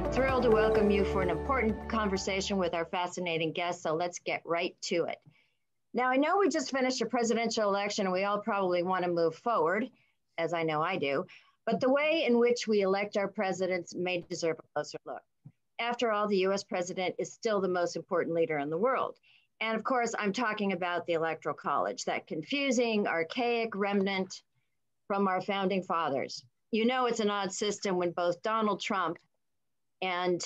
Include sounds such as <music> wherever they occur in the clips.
I'm thrilled to welcome you for an important conversation with our fascinating guest. So let's get right to it. Now, I know we just finished a presidential election and we all probably want to move forward, as I know I do, but the way in which we elect our presidents may deserve a closer look. After all, the US president is still the most important leader in the world. And of course, I'm talking about the Electoral College, that confusing, archaic remnant from our founding fathers. You know, it's an odd system when both Donald Trump and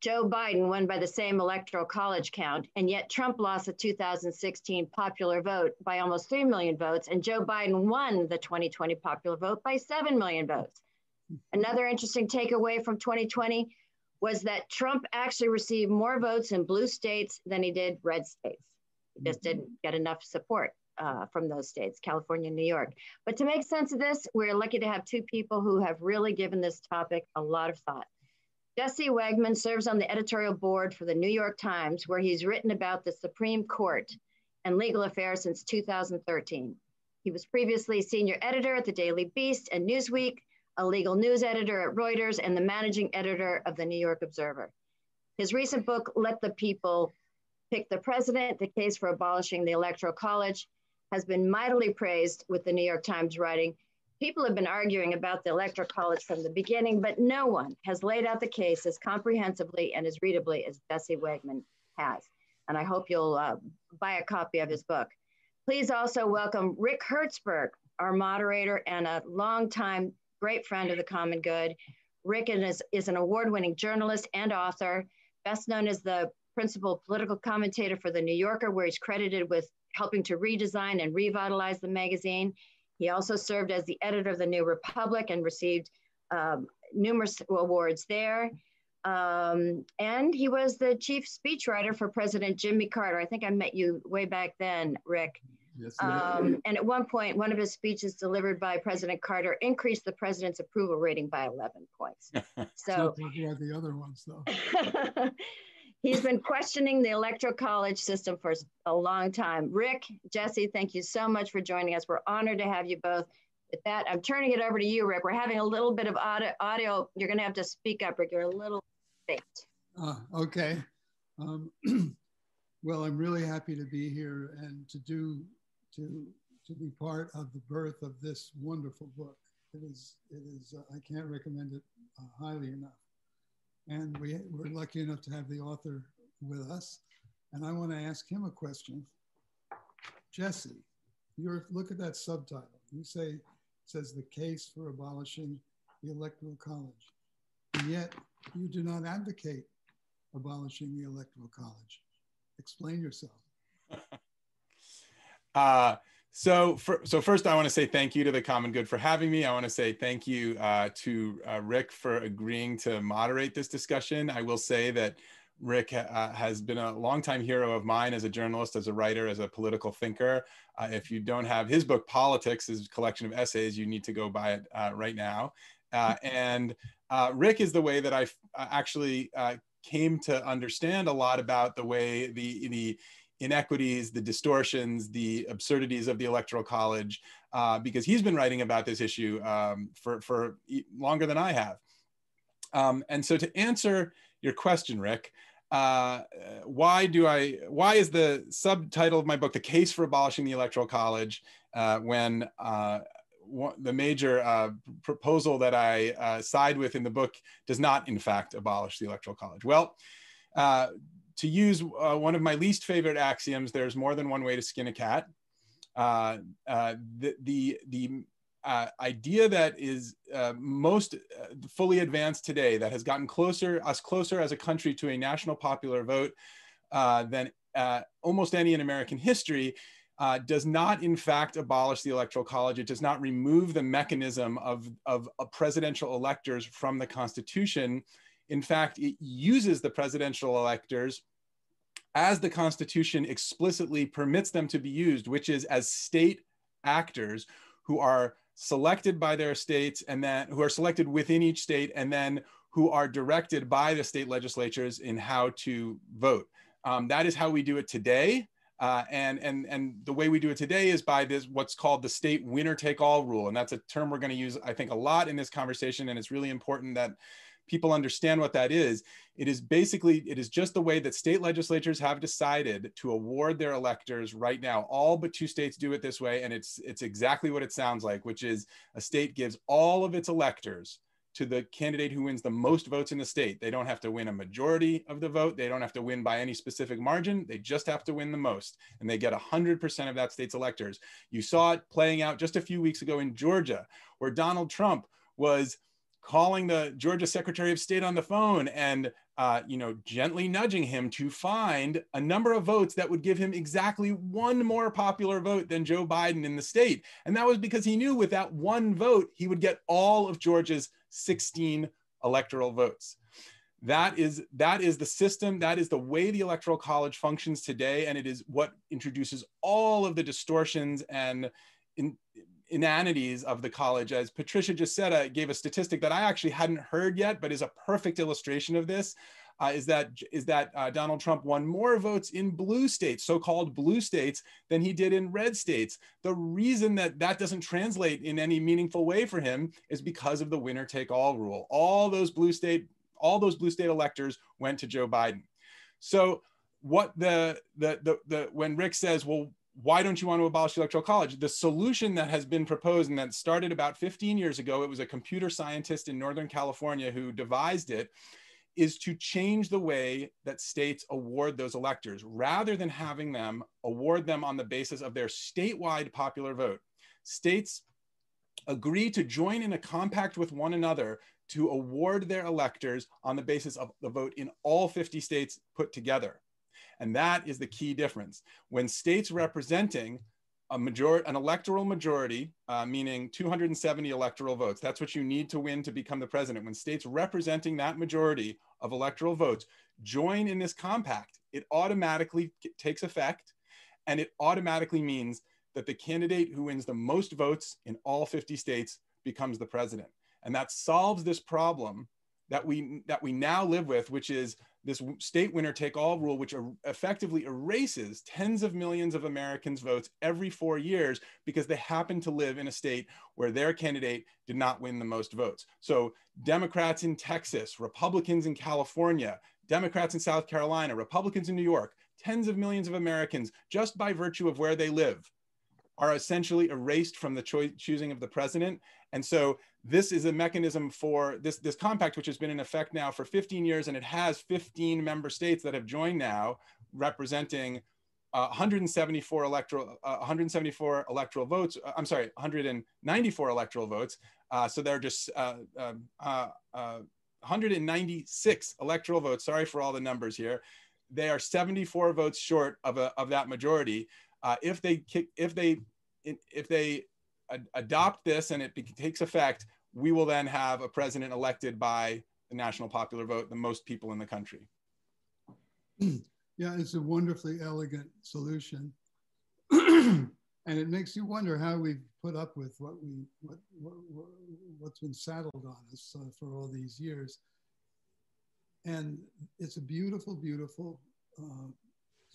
Joe Biden won by the same electoral college count, and yet Trump lost the 2016 popular vote by almost 3 million votes, and Joe Biden won the 2020 popular vote by 7 million votes. Another interesting takeaway from 2020 was that Trump actually received more votes in blue states than he did red states. He just didn't get enough support uh, from those states, California and New York. But to make sense of this, we're lucky to have two people who have really given this topic a lot of thought. Jesse Wegman serves on the editorial board for the New York Times, where he's written about the Supreme Court and legal affairs since 2013. He was previously senior editor at the Daily Beast and Newsweek, a legal news editor at Reuters, and the managing editor of the New York Observer. His recent book, Let the People Pick the President The Case for Abolishing the Electoral College, has been mightily praised, with the New York Times writing People have been arguing about the Electoral College from the beginning, but no one has laid out the case as comprehensively and as readably as Jesse Wegman has. And I hope you'll uh, buy a copy of his book. Please also welcome Rick Hertzberg, our moderator and a longtime great friend of the common good. Rick is, is an award winning journalist and author, best known as the principal political commentator for The New Yorker, where he's credited with helping to redesign and revitalize the magazine. He also served as the editor of the New Republic and received um, numerous awards there. Um, and he was the chief speechwriter for President Jimmy Carter. I think I met you way back then, Rick. Yes, um, and at one point, one of his speeches delivered by President Carter increased the president's approval rating by 11 points. <laughs> So, talk about the other ones, though. <laughs> He's been questioning the electoral college system for a long time. Rick, Jesse, thank you so much for joining us. We're honored to have you both. With that, I'm turning it over to you, Rick. We're having a little bit of audio. You're going to have to speak up, Rick. You're a little faint. Uh, okay. Um, <clears throat> well, I'm really happy to be here and to do to to be part of the birth of this wonderful book. It is it is uh, I can't recommend it uh, highly enough. And we, we're lucky enough to have the author with us. And I want to ask him a question. Jesse, you look at that subtitle. You say, it says the case for abolishing the Electoral College. And yet you do not advocate abolishing the Electoral College. Explain yourself. <laughs> uh, so, for, so first, I want to say thank you to the Common Good for having me. I want to say thank you uh, to uh, Rick for agreeing to moderate this discussion. I will say that Rick uh, has been a longtime hero of mine as a journalist, as a writer, as a political thinker. Uh, if you don't have his book, Politics, his collection of essays, you need to go buy it uh, right now. Uh, and Rick is the way that I actually came to understand a lot about the way the the inequities, the distortions, the absurdities of the electoral college, uh, because he's been writing about this issue um, for, for longer than I have. Um, and so to answer your question, Rick, uh, why do I, why is the subtitle of my book, The Case for Abolishing the Electoral College, uh, when uh, the major uh, proposal that I uh, side with in the book does not in fact abolish the electoral college. Well, uh, to use uh, one of my least favorite axioms, there's more than one way to skin a cat. Uh, uh, the the, the uh, idea that is uh, most uh, fully advanced today, that has gotten closer us closer as a country to a national popular vote than almost any in American history, does not in fact abolish the electoral college. It does not remove the mechanism of, of, of presidential electors from the Constitution in fact, it uses the presidential electors as the Constitution explicitly permits them to be used, which is as state actors who are selected by their states and then who are selected within each state and then who are directed by the state legislatures in how to vote. Um, that is how we do it today. Uh, and, and, and the way we do it today is by this what's called the state winner take all rule. And that's a term we're going to use, I think, a lot in this conversation. And it's really important that people understand what that is, it is basically, it is just the way that state legislatures have decided to award their electors right now. All but two states do it this way. And it's, it's exactly what it sounds like, which is a state gives all of its electors to the candidate who wins the most votes in the state. They don't have to win a majority of the vote. They don't have to win by any specific margin. They just have to win the most. And they get 100% of that state's electors. You saw it playing out just a few weeks ago in Georgia, where Donald Trump was calling the Georgia Secretary of State on the phone and uh, you know, gently nudging him to find a number of votes that would give him exactly one more popular vote than Joe Biden in the state. And that was because he knew with that one vote, he would get all of Georgia's 16 electoral votes. That is, that is the system, that is the way the Electoral College functions today, and it is what introduces all of the distortions and in, inanities of the college. As Patricia just said, I gave a statistic that I actually hadn't heard yet, but is a perfect illustration of this. Uh, is that is that uh, Donald Trump won more votes in blue states, so-called blue states, than he did in red states. The reason that that doesn't translate in any meaningful way for him is because of the winner-take-all rule. All those blue state, all those blue state electors went to Joe Biden. So what the the the, the when Rick says, well, why don't you want to abolish the electoral college? The solution that has been proposed and that started about 15 years ago it was a computer scientist in northern california who devised it is to change the way that states award those electors rather than having them award them on the basis of their statewide popular vote. States agree to join in a compact with one another to award their electors on the basis of the vote in all 50 states put together and that is the key difference. When states representing a major, an electoral majority, uh, meaning 270 electoral votes, that's what you need to win to become the president. When states representing that majority of electoral votes join in this compact, it automatically takes effect and it automatically means that the candidate who wins the most votes in all 50 states becomes the president. And that solves this problem that we that we now live with, which is this state winner take all rule, which er effectively erases tens of millions of Americans' votes every four years because they happen to live in a state where their candidate did not win the most votes. So, Democrats in Texas, Republicans in California, Democrats in South Carolina, Republicans in New York, tens of millions of Americans, just by virtue of where they live, are essentially erased from the choosing of the president. And so this is a mechanism for this, this compact, which has been in effect now for 15 years, and it has 15 member states that have joined now, representing uh, 174 electoral, uh, 174 electoral votes. Uh, I'm sorry, 194 electoral votes. Uh, so they're just 196 um, uh, uh, electoral votes. Sorry for all the numbers here. They are 74 votes short of, a, of that majority. If they kick, if they, if they adopt this and it takes effect, we will then have a president elected by the national popular vote, the most people in the country. <clears throat> Yeah, it's a wonderfully elegant solution. <clears throat> and it makes you wonder how we've put up with what we what, what, what's been saddled on us uh, for all these years. And it's a beautiful, beautiful uh,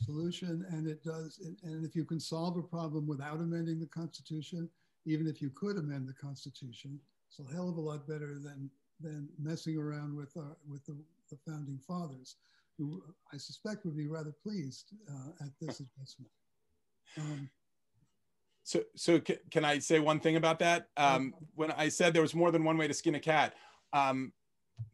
solution, and it does. And if you can solve a problem without amending the Constitution, even if you could amend the Constitution, it's a hell of a lot better than than messing around with our, with the, the founding fathers, who I suspect would be rather pleased uh, at this adjustment. Um, so, so can I say one thing about that? Um, when I said there was more than one way to skin a cat, um,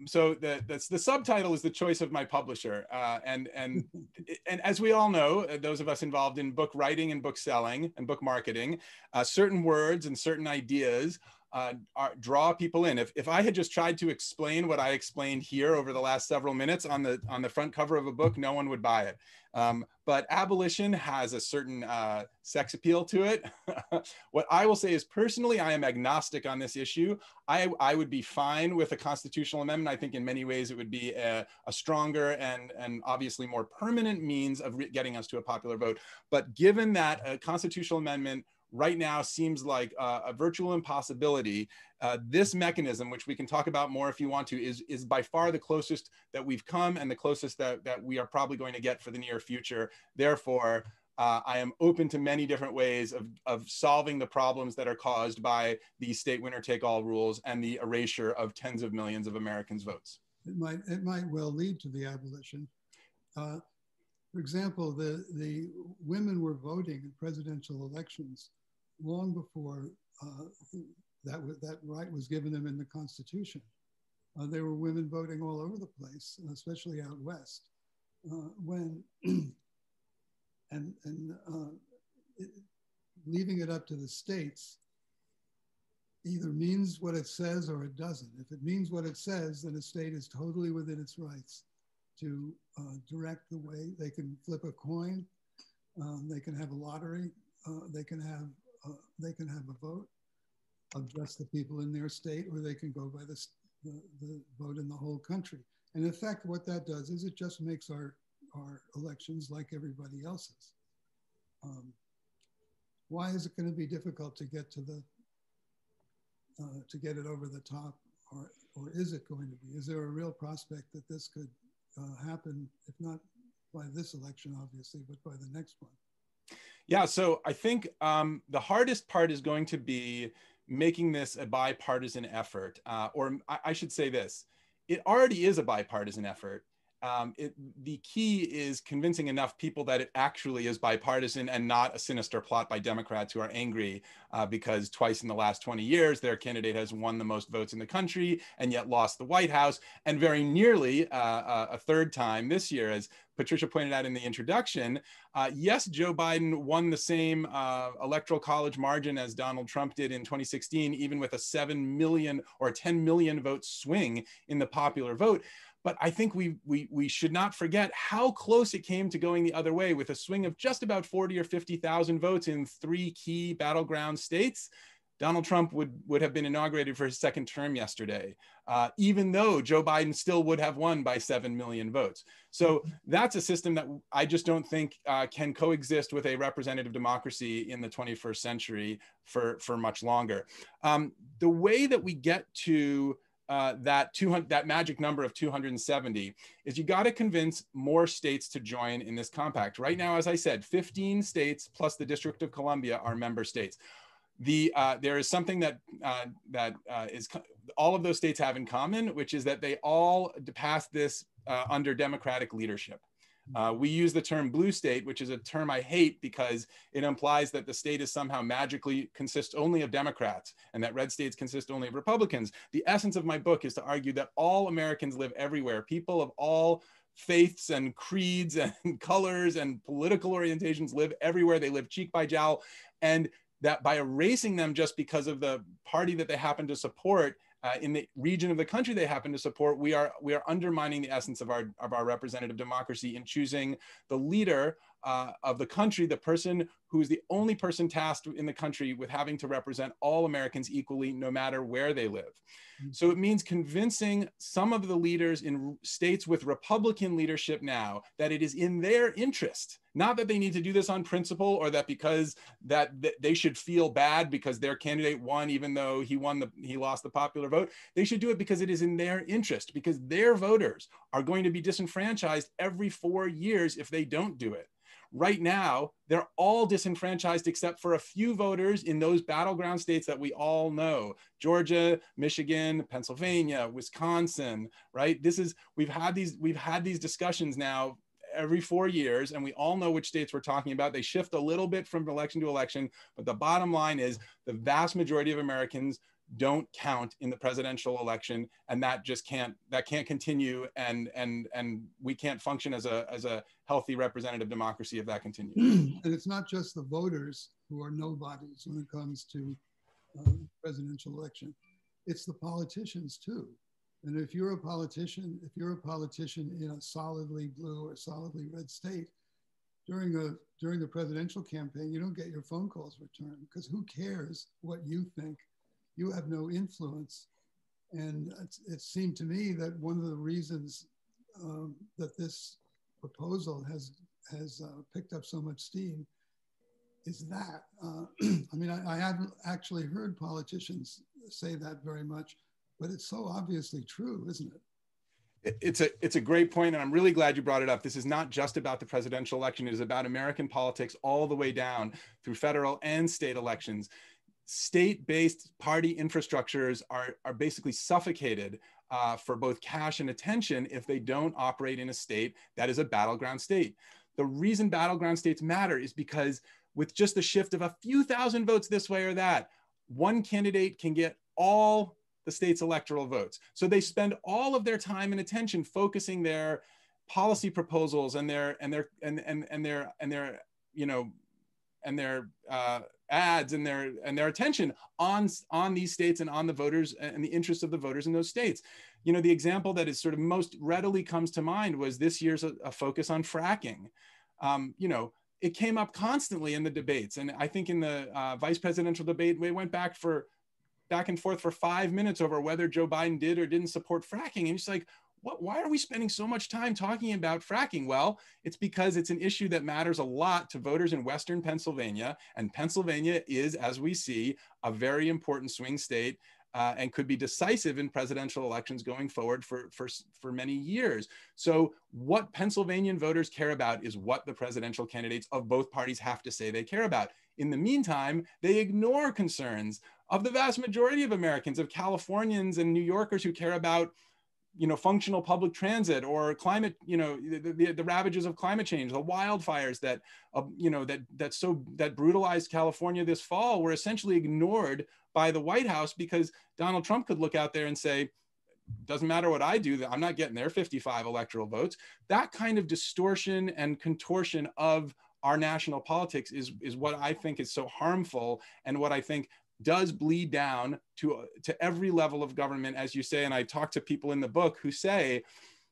so the, the, the subtitle is the choice of my publisher, uh, and and <laughs> and as we all know, uh, those of us involved in book writing and book selling and book marketing, uh, certain words and certain ideas uh, draw people in. If, if I had just tried to explain what I explained here over the last several minutes on the on the front cover of a book, no one would buy it. Um, but abolition has a certain uh, sex appeal to it. <laughs> what I will say is personally, I am agnostic on this issue. I, I would be fine with a constitutional amendment. I think in many ways it would be a, a stronger and, and obviously more permanent means of getting us to a popular vote. But given that a constitutional amendment right now seems like uh, a virtual impossibility. Uh, this mechanism, which we can talk about more if you want to, is, is by far the closest that we've come and the closest that, that we are probably going to get for the near future. Therefore, uh, I am open to many different ways of, of solving the problems that are caused by the state winner take all rules and the erasure of tens of millions of Americans' votes. it might, it might well lead to the abolition. Uh, for example, the, the women were voting in presidential elections long before uh, that, that right was given them in the Constitution. Uh, there were women voting all over the place, especially out west. Uh, when <clears throat> and and uh, it, leaving it up to the states either means what it says or it doesn't. If it means what it says, then a state is totally within its rights to uh, direct the way they can flip a coin, um, they can have a lottery, uh, they can have uh, they can have a vote of just the people in their state, or they can go by the, the, the vote in the whole country. And in fact, what that does is it just makes our our elections like everybody else's. Um, why is it going to be difficult to get to the uh, to get it over the top, or or is it going to be? Is there a real prospect that this could uh, happen, if not by this election, obviously, but by the next one? Yeah, so I think um, the hardest part is going to be making this a bipartisan effort, uh, or I, I should say this: it already is a bipartisan effort um, it, the key is convincing enough people that it actually is bipartisan and not a sinister plot by Democrats who are angry uh, because twice in the last 20 years their candidate has won the most votes in the country and yet lost the White House, and very nearly uh, uh a third time this year, as Patricia pointed out in the introduction. Uh, yes, Joe Biden won the same uh, electoral college margin as Donald Trump did in 2016, even with a 7 million or 10 million vote swing in the popular vote. But I think we, we, we should not forget how close it came to going the other way with a swing of just about 40 or 50,000 votes in three key battleground states. Donald Trump would, would have been inaugurated for his second term yesterday, uh, even though Joe Biden still would have won by 7 million votes. So that's a system that I just don't think uh, can coexist with a representative democracy in the 21st century for, for much longer. Um, the way that we get to uh, that 200 that magic number of 270 is you got to convince more states to join in this compact. Right now as i said 15 states plus the district of columbia are member states. The uh, there is something that uh, that uh, is all of those states have in common which is that they all passed this uh, under democratic leadership uh, we use the term blue state, which is a term I hate because it implies that the state is somehow magically consists only of Democrats and that red states consist only of Republicans. The essence of my book is to argue that all Americans live everywhere. People of all faiths and creeds and <laughs> colors and political orientations live everywhere. They live cheek by jowl. And that by erasing them just because of the party that they happen to support, uh, in the region of the country they happen to support, we are we are undermining the essence of our of our representative democracy in choosing the leader uh, of the country, the person who is the only person tasked in the country with having to represent all Americans equally, no matter where they live. Mm-hmm. So it means convincing some of the leaders in states with Republican leadership now that it is in their interest, not that they need to do this on principle or that because that, they should feel bad because their candidate won, even though he won the he lost the popular vote. They should do it because it is in their interest, because their voters are going to be disenfranchised every four years if they don't do it. Right now, they're all disenfranchised except for a few voters in those battleground states that we all know Georgia, Michigan, Pennsylvania, Wisconsin, right? This is, we've had these, we've had these discussions now every four years, and we all know which states we're talking about. They shift a little bit from election to election, but the bottom line is the vast majority of Americans don't count in the presidential election and that just can't that can't continue and and and we can't function as a as a healthy representative democracy if that continues. <clears throat> And it's not just the voters who are nobodies when it comes to uh, presidential election. It's the politicians too. And if you're a politician if you're a politician in a solidly blue or solidly red state during a during the presidential campaign you don't get your phone calls returned because who cares what you think you have no influence. And it seemed to me that one of the reasons um, that this proposal has has uh, picked up so much steam is that. Uh, <clears throat> I mean, I, I, haven't actually heard politicians say that very much, but it's so obviously true, isn't it? It's a it's a great point, and I'm really glad you brought it up. This is not just about the presidential election; it is about American politics all the way down through federal and state elections state-based party infrastructures are, are basically suffocated uh, for both cash and attention if they don't operate in a state that is a battleground state. The reason battleground states matter is because with just the shift of a few thousand votes this way or that, one candidate can get all the state's electoral votes. So they spend all of their time and attention focusing their policy proposals and their and their and and, and their and their you know and their uh, ads and their and their attention on on these states and on the voters and the interests of the voters in those states. You know, the example that is sort of most readily comes to mind was this year's a, a focus on fracking. Um, you know, it came up constantly in the debates, and I think in the uh, vice presidential debate, we went back for back and forth for five minutes over whether Joe Biden did or didn't support fracking, and it's like, what, why are we spending so much time talking about fracking? Well, it's because it's an issue that matters a lot to voters in Western Pennsylvania. And Pennsylvania is, as we see, a very important swing state uh, and could be decisive in presidential elections going forward for, for, for many years. So, what Pennsylvanian voters care about is what the presidential candidates of both parties have to say they care about. In the meantime, they ignore concerns of the vast majority of Americans, of Californians and New Yorkers who care about you know, functional public transit or climate, you know, the, the, the ravages of climate change, the wildfires that, uh, you know, that, that so, that brutalized California this fall were essentially ignored by the White House because Donald Trump could look out there and say, doesn't matter what I do, I'm not getting their 55 electoral votes. That kind of distortion and contortion of our national politics is, is what I think is so harmful and what I think does bleed down to to every level of government as you say. And i talk to people in the book who say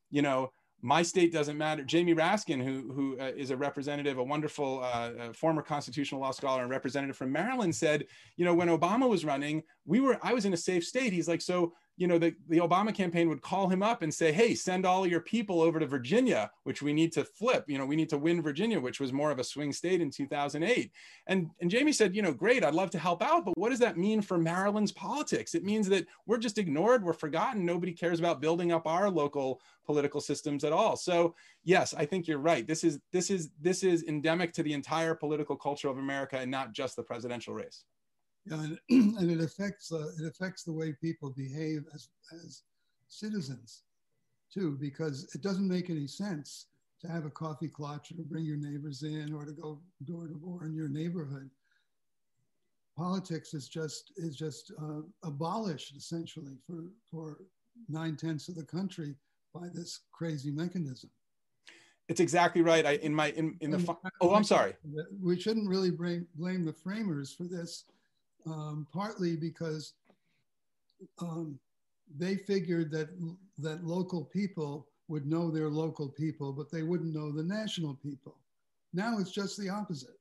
you know my state doesn't matter. Jamie raskin who who uh, is a representative a wonderful uh, a former constitutional law scholar and representative from maryland said you know when obama was running we were i was in a safe state. He's like so you know, the, the Obama campaign would call him up and say, hey, send all your people over to Virginia, which we need to flip. You know, we need to win Virginia, which was more of a swing state in 2008. And, and Jamie said, you know, great, I'd love to help out, but what does that mean for Maryland's politics? It means that we're just ignored, we're forgotten, nobody cares about building up our local political systems at all. So yes, I think you're right. This is, this is, this is endemic to the entire political culture of America and not just the presidential race. Yeah, and, <clears throat> and it affects uh, it affects the way people behave as as citizens too, because it doesn't make any sense to have a coffee clutch or to bring your neighbors in or to go door to door in your neighborhood. Politics is just is just uh, abolished essentially for for nine tenths of the country by this crazy mechanism. It's exactly right. I in my in in the oh I'm sorry. We shouldn't really blame blame the framers for this um, partly because um, they figured that that local people would know their local people, but they wouldn't know the national people. Now it's just the opposite.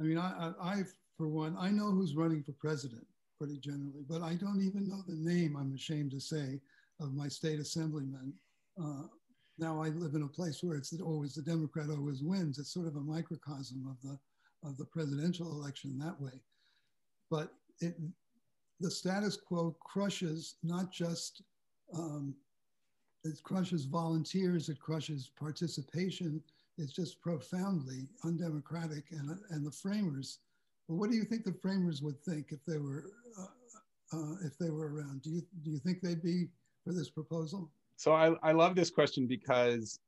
I mean, I, I, I for one, I know who's running for president pretty generally, but I don't even know the name. I'm ashamed to say of my state assemblyman. Uh, now I live in a place where it's always the Democrat always wins. It's sort of a microcosm of the of the presidential election that way. But it, the status quo crushes not just um, it crushes volunteers, it crushes participation. It's just profoundly undemocratic. And, and the framers, well, what do you think the framers would think if they were uh, uh, if they were around? Do you do you think they'd be for this proposal? So I, I love this question because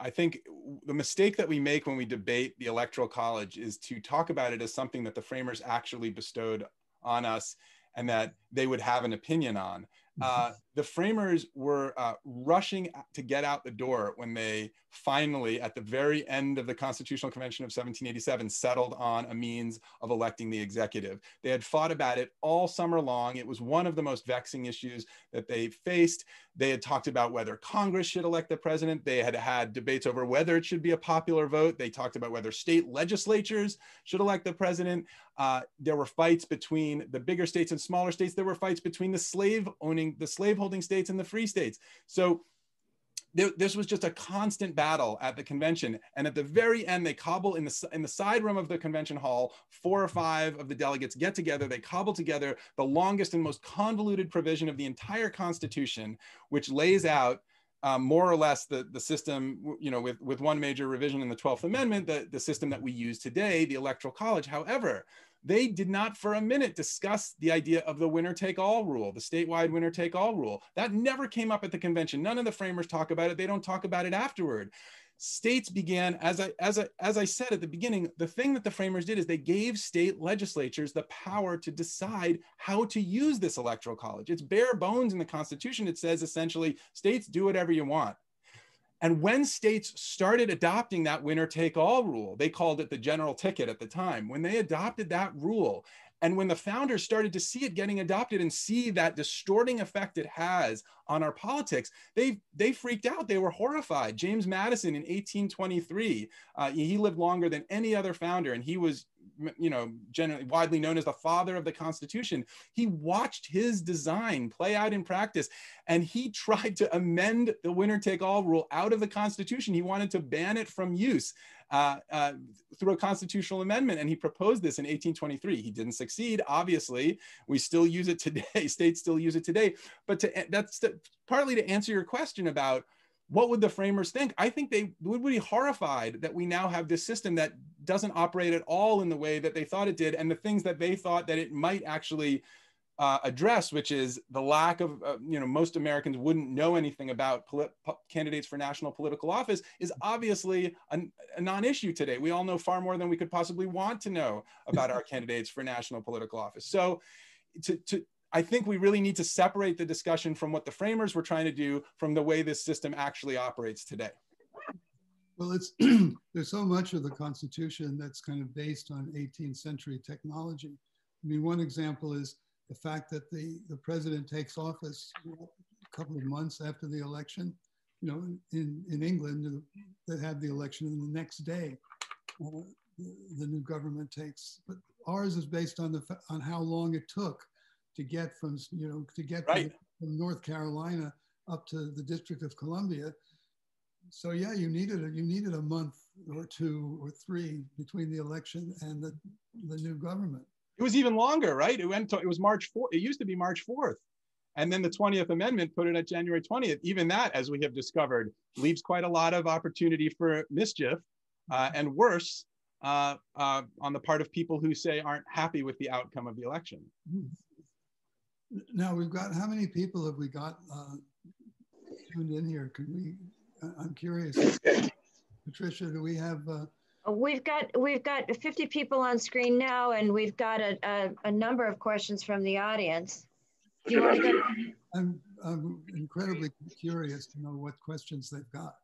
I think the mistake that we make when we debate the electoral college is to talk about it as something that the framers actually bestowed on us and that they would have an opinion on. Uh, the framers were uh, rushing to get out the door when they finally, at the very end of the Constitutional Convention of 1787, settled on a means of electing the executive. They had fought about it all summer long. It was one of the most vexing issues that they faced. They had talked about whether Congress should elect the president. They had had debates over whether it should be a popular vote. They talked about whether state legislatures should elect the president. Uh, there were fights between the bigger states and smaller states. There were fights between the slave owning, the slave states and the free states. So there, this was just a constant battle at the convention. And at the very end, they cobble in the, in the side room of the convention hall, four or five of the delegates get together, they cobble together the longest and most convoluted provision of the entire Constitution, which lays out um, more or less the, the system, you know, with, with one major revision in the 12th Amendment, the, the system that we use today, the Electoral College. However, they did not for a minute discuss the idea of the winner take all rule, the statewide winner take all rule. That never came up at the convention. None of the framers talk about it. They don't talk about it afterward states began as I as I as I said at the beginning, the thing that the framers did is they gave state legislatures the power to decide how to use this electoral college. It's bare bones in the Constitution. It says essentially states do whatever you want. And when states started adopting that winner take all rule, they called it the general ticket at the time. When they adopted that rule and when the founders started to see it getting adopted and see that distorting effect it has on our politics, they they freaked out. They were horrified. James Madison in 1823, uh, he lived longer than any other founder, and he was you know generally widely known as the father of the constitution he watched his design play out in practice and he <laughs> tried to amend the winner take all rule out of the constitution he wanted to ban it from use uh, uh, through a constitutional amendment. And he proposed this in 1823. He didn't succeed, obviously. We still use it <laughs> today. States still use it today. But to, that's to, partly to answer your question about what would the framers think? I think they would be horrified that we now have this system that doesn't operate at all in the way that they thought it did, and the things that they thought that it might actually uh, address, which is the lack of, uh, you know, most Americans wouldn't know anything about candidates for national political office, is obviously a, a non-issue today. We all know far more than we could possibly want to know about our <laughs> candidates for national political office. So, to, to I think we really need to separate the discussion from what the framers were trying to do from the way this system actually operates today. Well, it's <clears throat> there's so much of the Constitution that's kind of based on 18th century technology. I mean, one example is the fact that the, the president takes office a couple of months after the election. You know, in, in England, they have the election and the next day uh, the, the, new government takes. But ours is based on the on how long it took to get from you know to get right. from North Carolina up to the District of Columbia. So yeah, you needed a, you needed a month or two or three between the election and the the new government. It was even longer, right? It went to, it was March 4th. It used to be March 4th. And then the 20th Amendment put it at January 20th. Even that, as we have discovered, leaves quite a lot of opportunity for mischief uh, and worse uh, uh, on the part of people who say aren't happy with the outcome of the election. Now we've got, how many people have we got uh, tuned in here? Can we, I'm curious. <laughs> Patricia, do we have uh, We've got we've got 50 people on screen now, and we've got a, a, a number of questions from the audience. Do you want to go? I'm, I'm incredibly curious to know what questions they've got.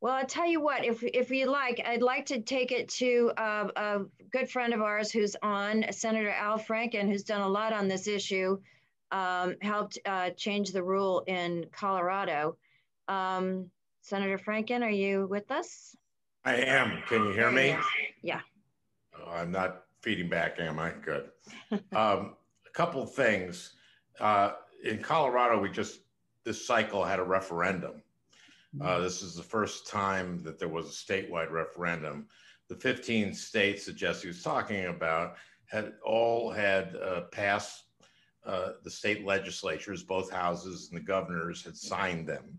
Well, I'll tell you what, if, if you like, I'd like to take it to uh, a good friend of ours who's on, Senator Al Franken, who's done a lot on this issue, um, helped uh, change the rule in Colorado. Um, Senator Franken, are you with us? I am. Can you hear me? Yeah. Oh, I'm not feeding back, am I? Good. <laughs> um, a couple of things. Uh, in Colorado, we just this cycle had a referendum. Uh, mm-hmm. this is the first time that there was a statewide referendum. The 15 states that Jesse was talking about had all had uh, passed uh, the state legislatures, both houses and the governors had signed them.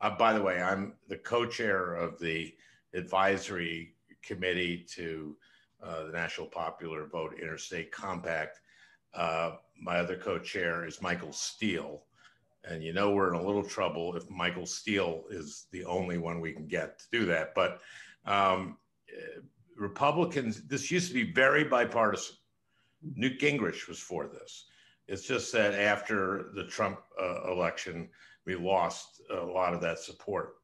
Uh, by the way, I'm the co-chair of the advisory committee to uh, the National Popular Vote Interstate Compact. Uh, my other co-chair is Michael Steele. And you know we're in a little trouble if Michael Steele is the only one we can get to do that. But um, Republicans, this used to be very bipartisan. Newt Gingrich was for this. It's just that after the Trump uh, election, we lost a lot of that support.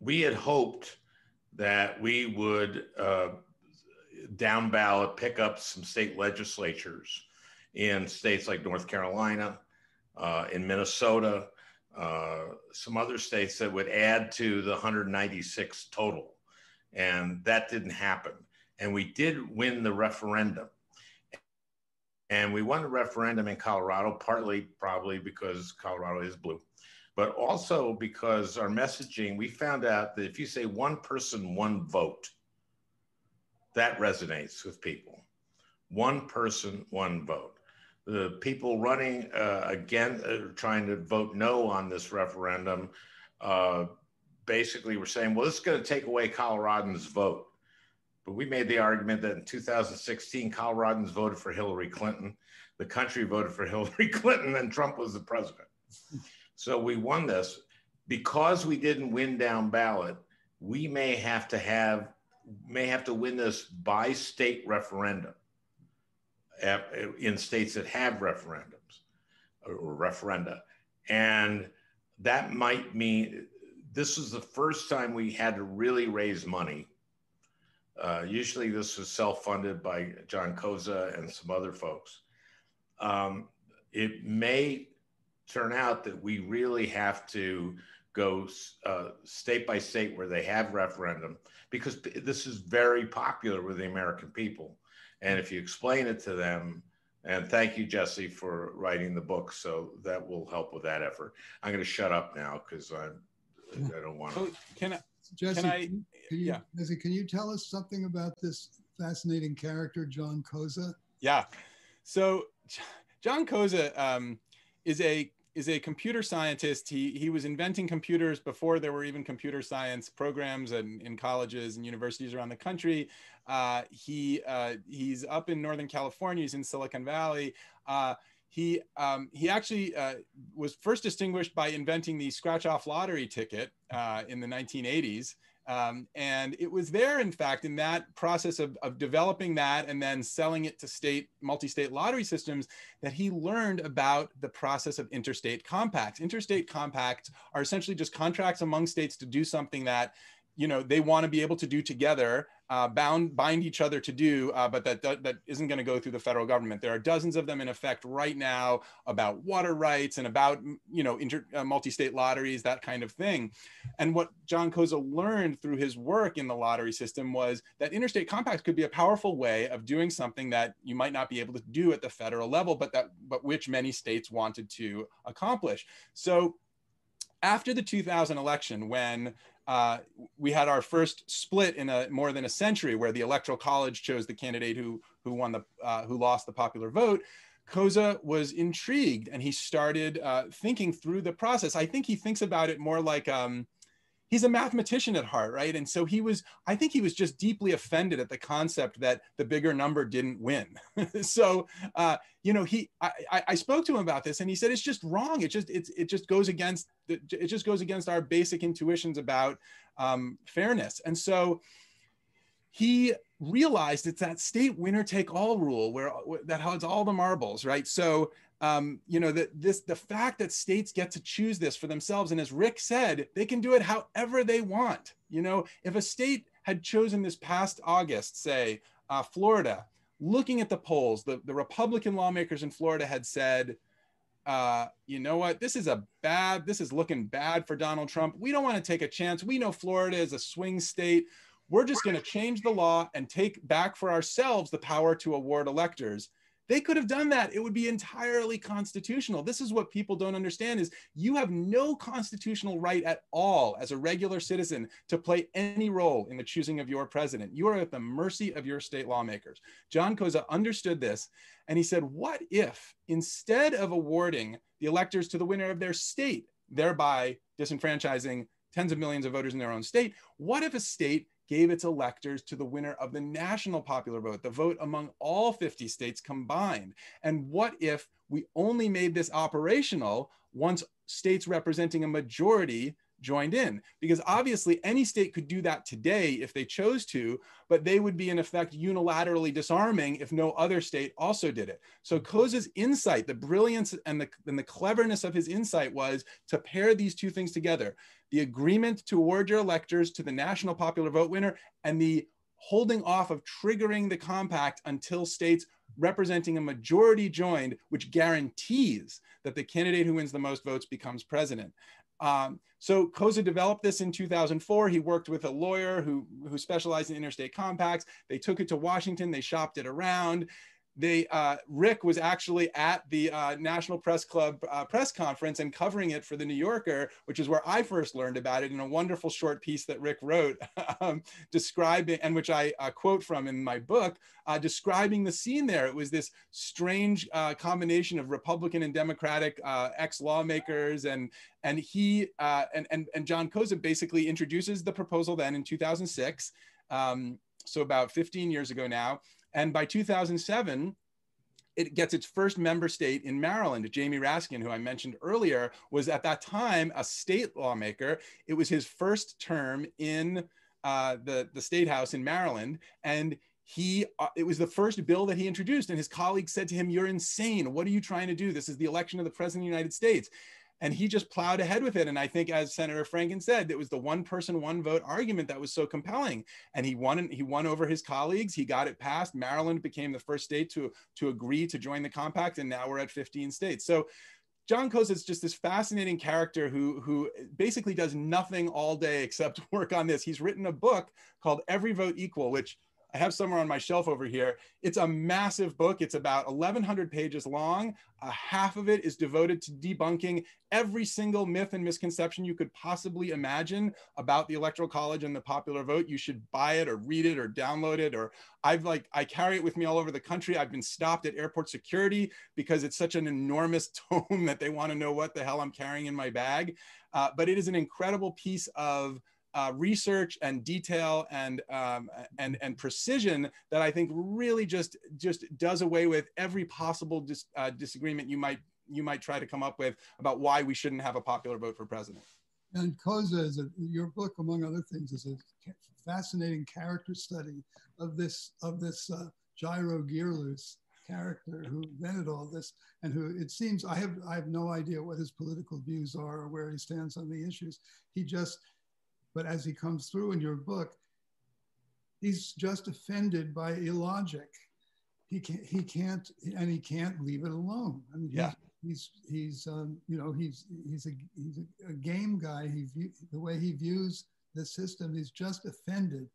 We had hoped that we would uh, down ballot pick up some state legislatures in states like North Carolina, uh, in Minnesota, uh, some other states that would add to the 196 total. And that didn't happen. And we did win the referendum. And we won the referendum in Colorado, partly probably because Colorado is blue but also because our messaging, we found out that if you say one person, one vote, that resonates with people. One person, one vote. The people running uh, again, uh, trying to vote no on this referendum, uh, basically were saying, well, this is going to take away Coloradans' vote. But we made the argument that in 2016, Coloradans voted for Hillary Clinton. The country voted for Hillary <laughs> Clinton, and Trump was the president. So we won this. Because we didn't win down ballot, we may have to have may have to win this by state referendum in states that have referendums or referenda. And that might mean this is the first time we had to really raise money. Uh, usually, this was self funded by John Koza and some other folks. Um, it may turn out that we really have to go uh, state by state where they have referendum because this is very popular with the American people. And if you explain it to them, and thank you, Jesse, for writing the book. So that will help with that effort. I'm going to shut up now because I'm I don't want to. Oh, can I? Jesse, can I? Can you, yeah. Jesse, can you tell us something about this fascinating character, John Koza? Yeah. So, John Koza um, is a is a computer scientist. He he was inventing computers before there were even computer science programs and in colleges and universities around the country. Uh, he uh, he's up in Northern California. He's in Silicon Valley. Uh, he um, he actually uh, was first distinguished by inventing the scratch-off lottery ticket uh, in the 1980s. Um, and it was there, in fact, in that process of, of developing that and then selling it to state, multi-state lottery systems, that he learned about the process of interstate compacts. Interstate compacts are essentially just contracts among states to do something that you know they want to be able to do together uh, bound bind each other to do uh, but that that isn't going to go through the federal government. There are dozens of them in effect right now about water rights and about you know inter, uh, multi-state lotteries that kind of thing. And what john koza learned through his work in the lottery system was that interstate compacts could be a powerful way of doing something that you might not be able to do at the federal level but that but which many states wanted to accomplish. So after the 2000 election when uh, we had our first split in a more than a century where the electoral college chose the candidate who who won the uh, who lost the popular vote. Koza was intrigued and he started uh, thinking through the process. I think he thinks about it more like um, he's a mathematician at heart, right? And so he was, I think he was just deeply offended at the concept that the bigger number didn't win. <laughs> so, uh, you know, he, I, I spoke to him about this and he said, it's just wrong. It just, it's, it just goes against, it just goes against our basic intuitions about um, fairness. And so he realized it's that state winner take all rule where that holds all the marbles, right? So um, you know, that this the fact that states get to choose this for themselves, and as Rick said, they can do it however they want. You know, if a state had chosen this past August, say uh, Florida, looking at the polls, the, the Republican lawmakers in Florida had said, uh, you know what, this is a bad, this is looking bad for Donald Trump. We don't want to take a chance. We know Florida is a swing state. We're just going to change the law and take back for ourselves the power to award electors they could have done that. It would be entirely constitutional. This is what people don't understand is you have no constitutional right at all as a regular citizen to play any role in the choosing of your president. You are at the mercy of your state lawmakers. John Koza understood this and he said, what if instead of awarding the electors to the winner of their state, thereby disenfranchising tens of millions of voters in their own state, what if a state gave its electors to the winner of the national popular vote, the vote among all 50 states combined. And what if we only made this operational once states representing a majority joined in? Because obviously any state could do that today if they chose to but they would be in effect unilaterally disarming if no other state also did it. So koza's insight the brilliance and the, and the cleverness of his insight was to pair these two things together the agreement to award your electors to the national popular vote winner and the holding off of triggering the compact until states representing a majority joined, which guarantees that the candidate who wins the most votes becomes president. Um, so Koza developed this in 2004. He worked with a lawyer who, who specialized in interstate compacts. They took it to Washington, they shopped it around. They uh, Rick was actually at the uh, National Press Club uh, press conference and covering it for the New Yorker, which is where I first learned about it in a wonderful short piece that Rick wrote, <laughs> um, describing and which I uh, quote from in my book, uh, describing the scene there. It was this strange uh, combination of Republican and Democratic ex lawmakers, and and he and and and John Koza basically introduces the proposal then in 2006. Um, so about 15 years ago now and by 2007, it gets its first member state in Maryland. Jamie Raskin, who I mentioned earlier, was at that time a state lawmaker. It was his first term in uh, the, the state house in Maryland. And he uh, it was the first bill that he introduced and his colleagues said to him you're insane what are you trying to do this is the election of the president of the united states and he just plowed ahead with it. And I think, as Senator Franken said, it was the one person, one vote argument that was so compelling. And he won. He won over his colleagues. He got it passed. Maryland became the first state to to agree to join the compact, and now we're at 15 states. So. John Koza is just this fascinating character who who basically does nothing all day except <laughs> work on this. He's written a book called Every Vote Equal, which I have somewhere on my shelf over here. It's a massive book. It's about 1,100 pages long. Uh, half of it is devoted to debunking every single myth and misconception you could possibly imagine about the Electoral College and the popular vote. You should buy it or read it or download it. Or I've like, I carry it with me all over the country. I've been stopped at airport security because it's such an enormous <laughs> tome that they want to know what the hell I'm carrying in my bag. Uh, but it is an incredible piece of uh, research and detail and um, and and precision that I think really just just does away with every possible dis, uh, disagreement you might you might try to come up with about why we shouldn't have a popular vote for president. And Koza is a, your book, among other things, is a fascinating character study of this of this uh, Jairo Girlos character who invented all this and who it seems I have I have no idea what his political views are or where he stands on the issues. He just but as he comes through in your book, he's just offended by illogic. He can't, he can't, and he can't leave it alone. I mean, yeah. he's, he's, um, you know, he's, he's a, he's a, game guy. He view, the way he views the system, he's just offended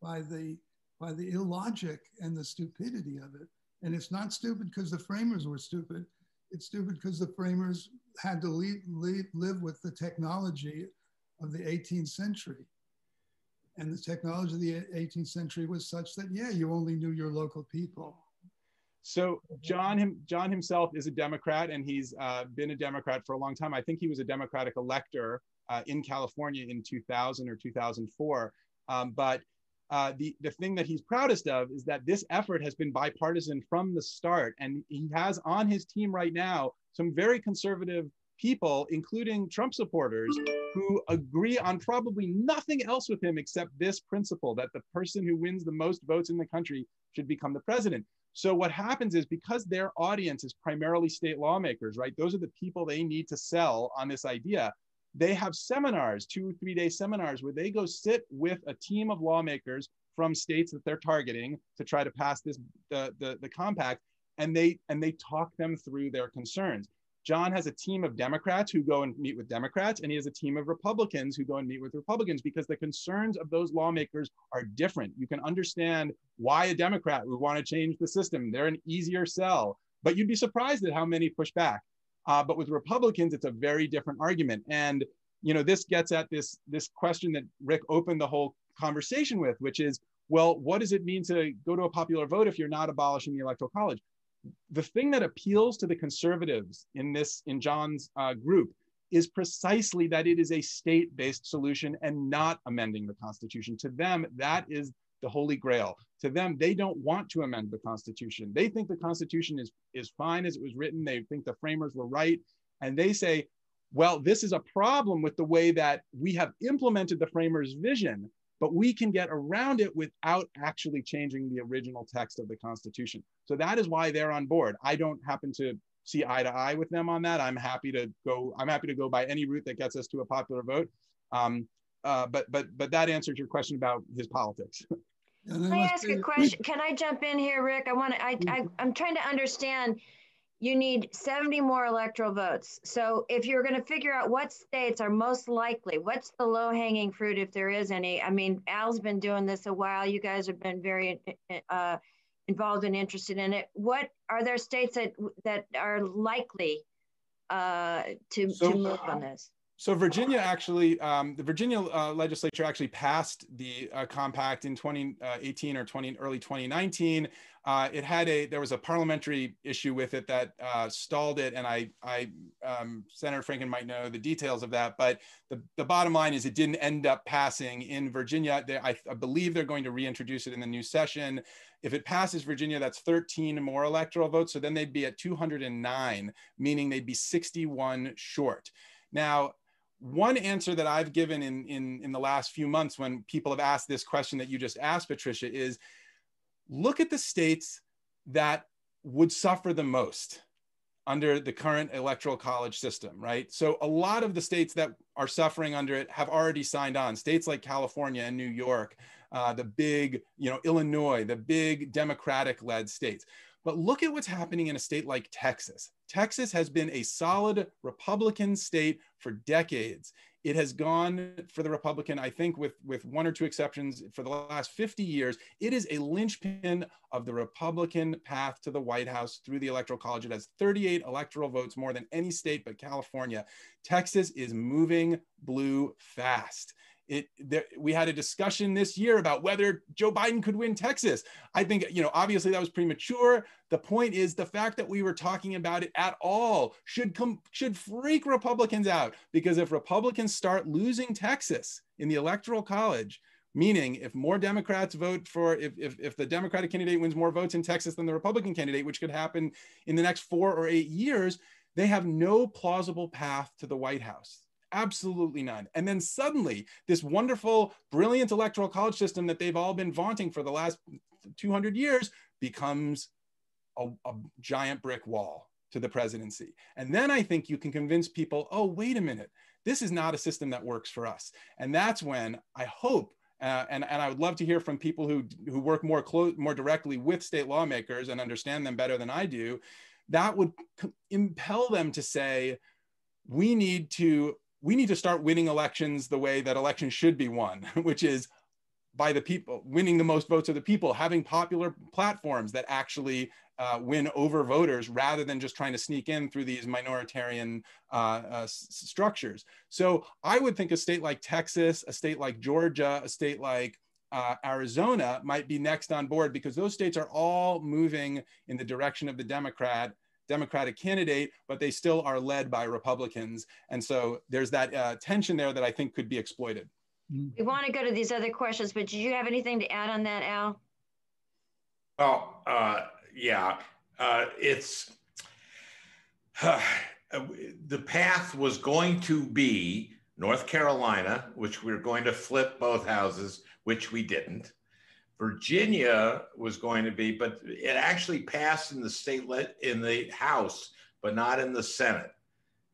by the, by the illogic and the stupidity of it. And it's not stupid because the framers were stupid. It's stupid because the framers had to leave, leave, live with the technology of the 18th century. And the technology of the 18th century was such that, yeah, you only knew your local people. So John, him, John himself is a Democrat, and he's uh, been a Democrat for a long time. I think he was a Democratic elector uh, in California in 2000 or 2004. Um, but uh, the, the thing that he's proudest of is that this effort has been bipartisan from the start. And he has on his team right now some very conservative people, including Trump supporters, who agree on probably nothing else with him except this principle that the person who wins the most votes in the country should become the president. So what happens is because their audience is primarily state lawmakers, right? Those are the people they need to sell on this idea. They have seminars, two, three day seminars where they go sit with a team of lawmakers from states that they're targeting to try to pass this the, the, the compact and they and they talk them through their concerns John has a team of Democrats who go and meet with Democrats, and he has a team of Republicans who go and meet with Republicans because the concerns of those lawmakers are different. You can understand why a Democrat would want to change the system. They're an easier sell, but you'd be surprised at how many push back. Uh, but with Republicans, it's a very different argument. And you know, this gets at this this question that Rick opened the whole conversation with, which is, well, what does it mean to go to a popular vote if you're not abolishing the electoral college? The thing that appeals to the conservatives in this in john's uh, group is precisely that it is a state-based solution and not amending the constitution. To them that is the holy grail. To them they don't want to amend the constitution. They think the constitution is is fine as it was written. They think the framers were right. And they say well this is a problem with the way that we have implemented the framers vision but we can get around it without actually changing the original text of the Constitution. So that is why they're on board. I don't happen to see eye to eye with them on that. I'm happy to go. I'm happy to go by any route that gets us to a popular vote. Um, uh, but but but that answers your question about his politics. <laughs> Can I ask a question? Can I jump in here, Rick? I want to. I, I I'm trying to understand you need 70 more electoral votes. So if you're going to figure out what states are most likely, what's the low hanging fruit if there is any? I mean, Al's been doing this a while. You guys have been very uh, involved and interested in it. What are there states that that are likely uh, to, so, to move on this? So Virginia actually, um, the Virginia uh, legislature actually passed the uh, compact in 2018 or 20 early 2019. Uh, it had a there was a parliamentary issue with it that uh, stalled it, and I, I um, Senator Franken might know the details of that. But the, the bottom line is it didn't end up passing in Virginia. They, I, I believe they're going to reintroduce it in the new session. If it passes Virginia, that's 13 more electoral votes. So then they'd be at 209, meaning they'd be 61 short. Now, one answer that I've given in, in, in the last few months when people have asked this question that you just asked, Patricia, is look at the states that would suffer the most under the current electoral college system, right? So a lot of the states that are suffering under it have already signed on. States like California and New York, uh, the big, you know, Illinois, the big Democratic-led states. But look at what's happening in a state like Texas. Texas has been a solid Republican state for decades. It has gone for the Republican, I think, with, with one or two exceptions, for the last 50 years. It is a linchpin of the Republican path to the White House through the Electoral College. It has 38 electoral votes, more than any state but California. Texas is moving blue fast. It there, we had a discussion this year about whether Joe Biden could win Texas. I think you know obviously that was premature. The point is the fact that we were talking about it at all should come should freak Republicans out because if Republicans start losing Texas in the electoral college, meaning if more Democrats vote for if, if, if the Democratic candidate wins more votes in Texas than the Republican candidate, which could happen in the next four or eight years, they have no plausible path to the White House Absolutely none. And then suddenly, this wonderful, brilliant electoral college system that they've all been vaunting for the last 200 years becomes a, a, giant brick wall to the presidency. And then I think you can convince people oh, wait a minute, this is not a system that works for us. And that's when I hope. Uh, and, and I would love to hear from people who, who work more close, more directly with state lawmakers and understand them better than I do. That would impel them to say, we need to we need to start winning elections the way that elections should be won, <laughs> which is by the people, winning the most votes of the people, having popular platforms that actually uh, win over voters rather than just trying to sneak in through these minoritarian uh, uh, structures. So I would think a state like Texas, a state like Georgia, a state like uh, Arizona might be next on board because those states are all moving in the direction of the Democrat Democratic candidate, but they still are led by Republicans. And so there's that uh, tension there that I think could be exploited. We want to go to these other questions, but do you have anything to add on that, Al? Well, uh, yeah, uh, it's <sighs> the path was going to be North Carolina, which we we're going to flip both houses, which we didn't. Virginia was going to be, but it actually passed in the state in the House, but not in the Senate.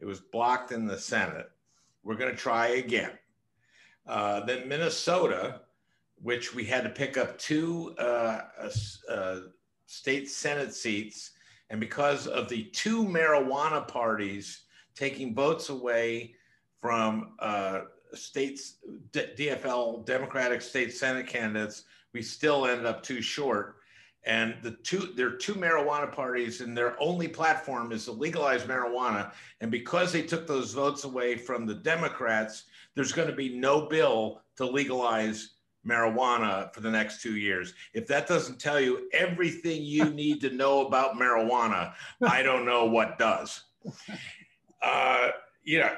It was blocked in the Senate. We're going to try again. Uh, then Minnesota, which we had to pick up two uh, uh, state Senate seats, and because of the two marijuana parties taking votes away from uh, states, D- DFL Democratic state Senate candidates we still ended up too short. And the two, there are two marijuana parties, and their only platform is to legalize marijuana. And because they took those votes away from the Democrats, there's going to be no bill to legalize marijuana for the next two years. If that doesn't tell you everything you <laughs> need to know about marijuana, I don't know what does. Uh, you know,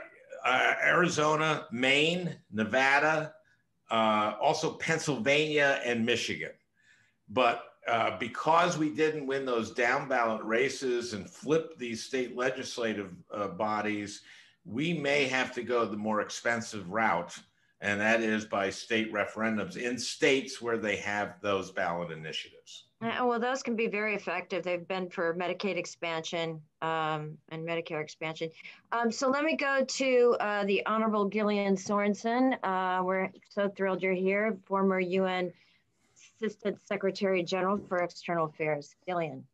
uh, Arizona, Maine, Nevada, uh, also Pennsylvania and Michigan. But uh, because we didn't win those down ballot races and flip these state legislative uh, bodies, we may have to go the more expensive route, and that is by state referendums in states where they have those ballot initiatives. Uh, well, those can be very effective. They've been for Medicaid expansion um, and Medicare expansion. Um, so let me go to uh, the Honorable Gillian Sorensen. Uh, we're so thrilled you're here, former UN Assistant Secretary General for External Affairs. Gillian.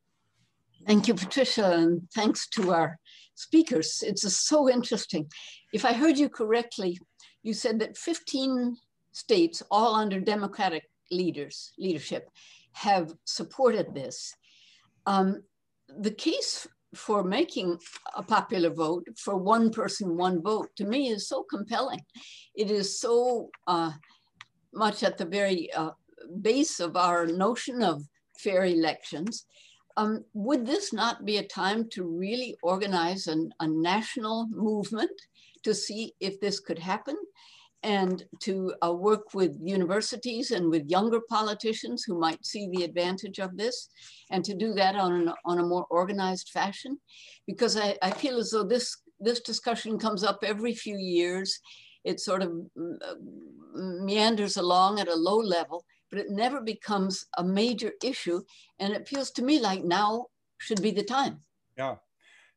Thank you, Patricia, and thanks to our speakers. It's so interesting. If I heard you correctly, you said that 15 states, all under Democratic leaders, leadership, have supported this. Um, the case for making a popular vote for one person, one vote, to me is so compelling. It is so uh, much at the very uh, base of our notion of fair elections. Um, would this not be a time to really organize an, a national movement to see if this could happen? And to uh, work with universities and with younger politicians who might see the advantage of this, and to do that on, an, on a more organized fashion. Because I, I feel as though this, this discussion comes up every few years. It sort of uh, meanders along at a low level, but it never becomes a major issue. And it feels to me like now should be the time. Yeah,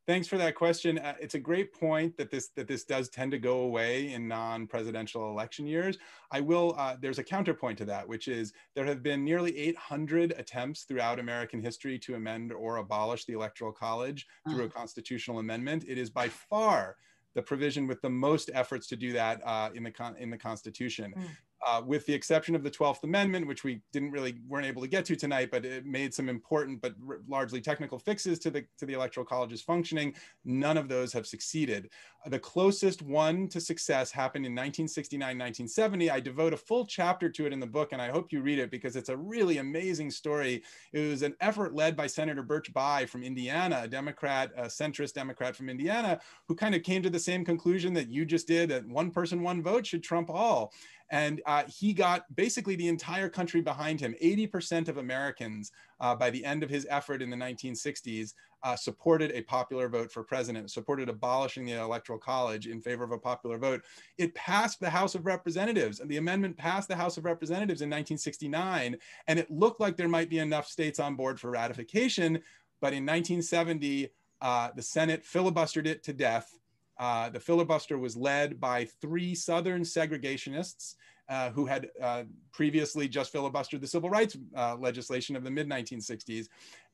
Thanks for that question. Uh, it's a great point that this that this does tend to go away in non-presidential election years. I will. Uh, there's a counterpoint to that, which is there have been nearly 800 attempts throughout American history to amend or abolish the Electoral College through a uh-huh. constitutional amendment. It is by far the provision with the most efforts to do that uh, in the con- in the Constitution. Mm uh, with the exception of the 12th Amendment, which we didn't really weren't able to get to tonight, but it made some important but largely technical fixes to the to the Electoral College's functioning. None of those have succeeded. The closest one to success happened in 1969, 1970. I devote a full chapter to it in the book, and I hope you read it because it's a really amazing story. It was an effort led by Senator Birch Bayh from Indiana, a Democrat, a centrist Democrat from Indiana, who kind of came to the same conclusion that you just did: that one person, one vote should trump all. And uh, he got basically the entire country behind him. 80% of Americans, uh, by the end of his effort in the 1960s, uh, supported a popular vote for president, supported abolishing the Electoral College in favor of a popular vote. It passed the House of Representatives, and the amendment passed the House of Representatives in 1969. And it looked like there might be enough states on board for ratification. But in 1970, uh, the Senate filibustered it to death. Uh, the filibuster was led by three Southern segregationists uh, who had uh, previously just filibustered the civil rights uh, legislation of the mid 1960s,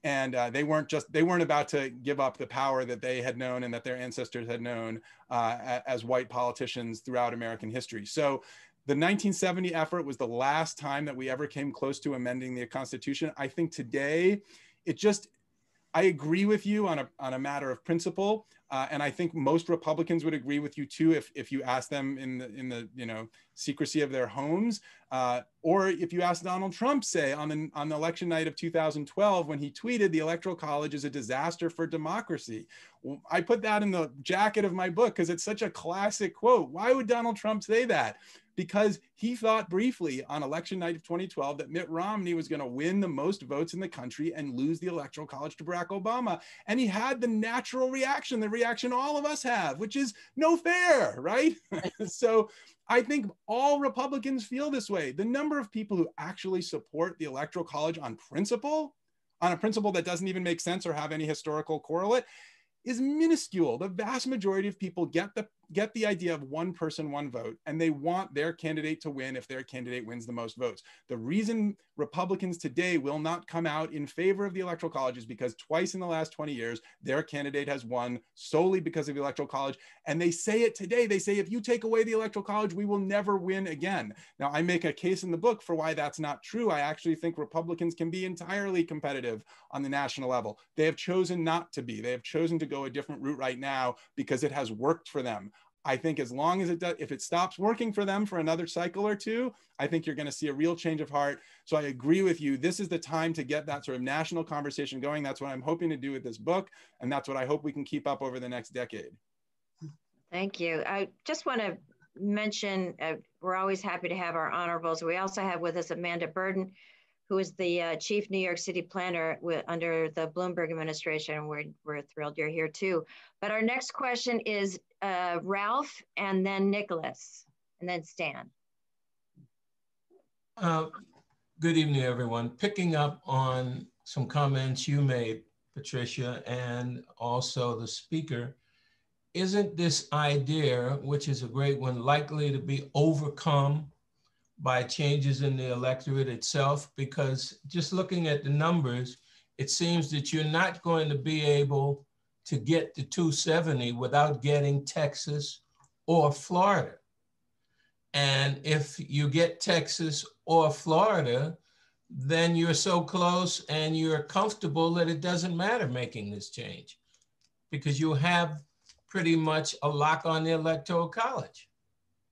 and uh, they weren't just they weren't about to give up the power that they had known and that their ancestors had known uh, as white politicians throughout American history. So. The 1970 effort was the last time that we ever came close to amending the Constitution. I think today, it just I agree with you on a, on a matter of principle. Uh, and I think most Republicans would agree with you too if, if you ask them in the in the you know secrecy of their homes, uh, or if you ask Donald Trump, say on the on the election night of 2012 when he tweeted the Electoral College is a disaster for democracy. I put that in the jacket of my book because it's such a classic quote. Why would Donald Trump say that? Because he thought briefly on election night of 2012 that Mitt Romney was going to win the most votes in the country and lose the electoral college to Barack Obama. And he had the natural reaction, the reaction all of us have, which is no fair, right? <laughs> so I think all Republicans feel this way. The number of people who actually support the electoral college on principle, on a principle that doesn't even make sense or have any historical correlate, is minuscule. The vast majority of people get the get the idea of one person, one vote, and they want their candidate to win if their candidate wins the most votes. The reason Republicans today will not come out in favor of the Electoral College is because twice in the last 20 years, their candidate has won solely because of the Electoral College. And they say it today. They say, if you take away the Electoral College, we will never win again. Now, I make a case in the book for why that's not true. I actually think Republicans can be entirely competitive on the national level. They have chosen not to be. They have chosen to go a different route right now because it has worked for them. I think as long as it does, if it stops working for them for another cycle or two, I think you're going to see a real change of heart. So I agree with you. This is the time to get that sort of national conversation going. That's what I'm hoping to do with this book. And that's what I hope we can keep up over the next decade. Thank you. I just want to mention uh, we're always happy to have our honorables. We also have with us Amanda Burden, who is the uh, chief New York City planner under the Bloomberg administration. We're, we're thrilled you're here too. But our next question is uh, Ralph and then Nicholas and then Stan. Uh, good evening, everyone. Picking up on some comments you made, Patricia, and also the speaker, isn't this idea, which is a great one, likely to be overcome by changes in the electorate itself because just looking at the numbers, it seems that you're not going to be able to get to 270 without getting Texas or Florida. And if you get Texas or Florida, then you're so close and you're comfortable that it doesn't matter making this change because you have pretty much a lock on the electoral college.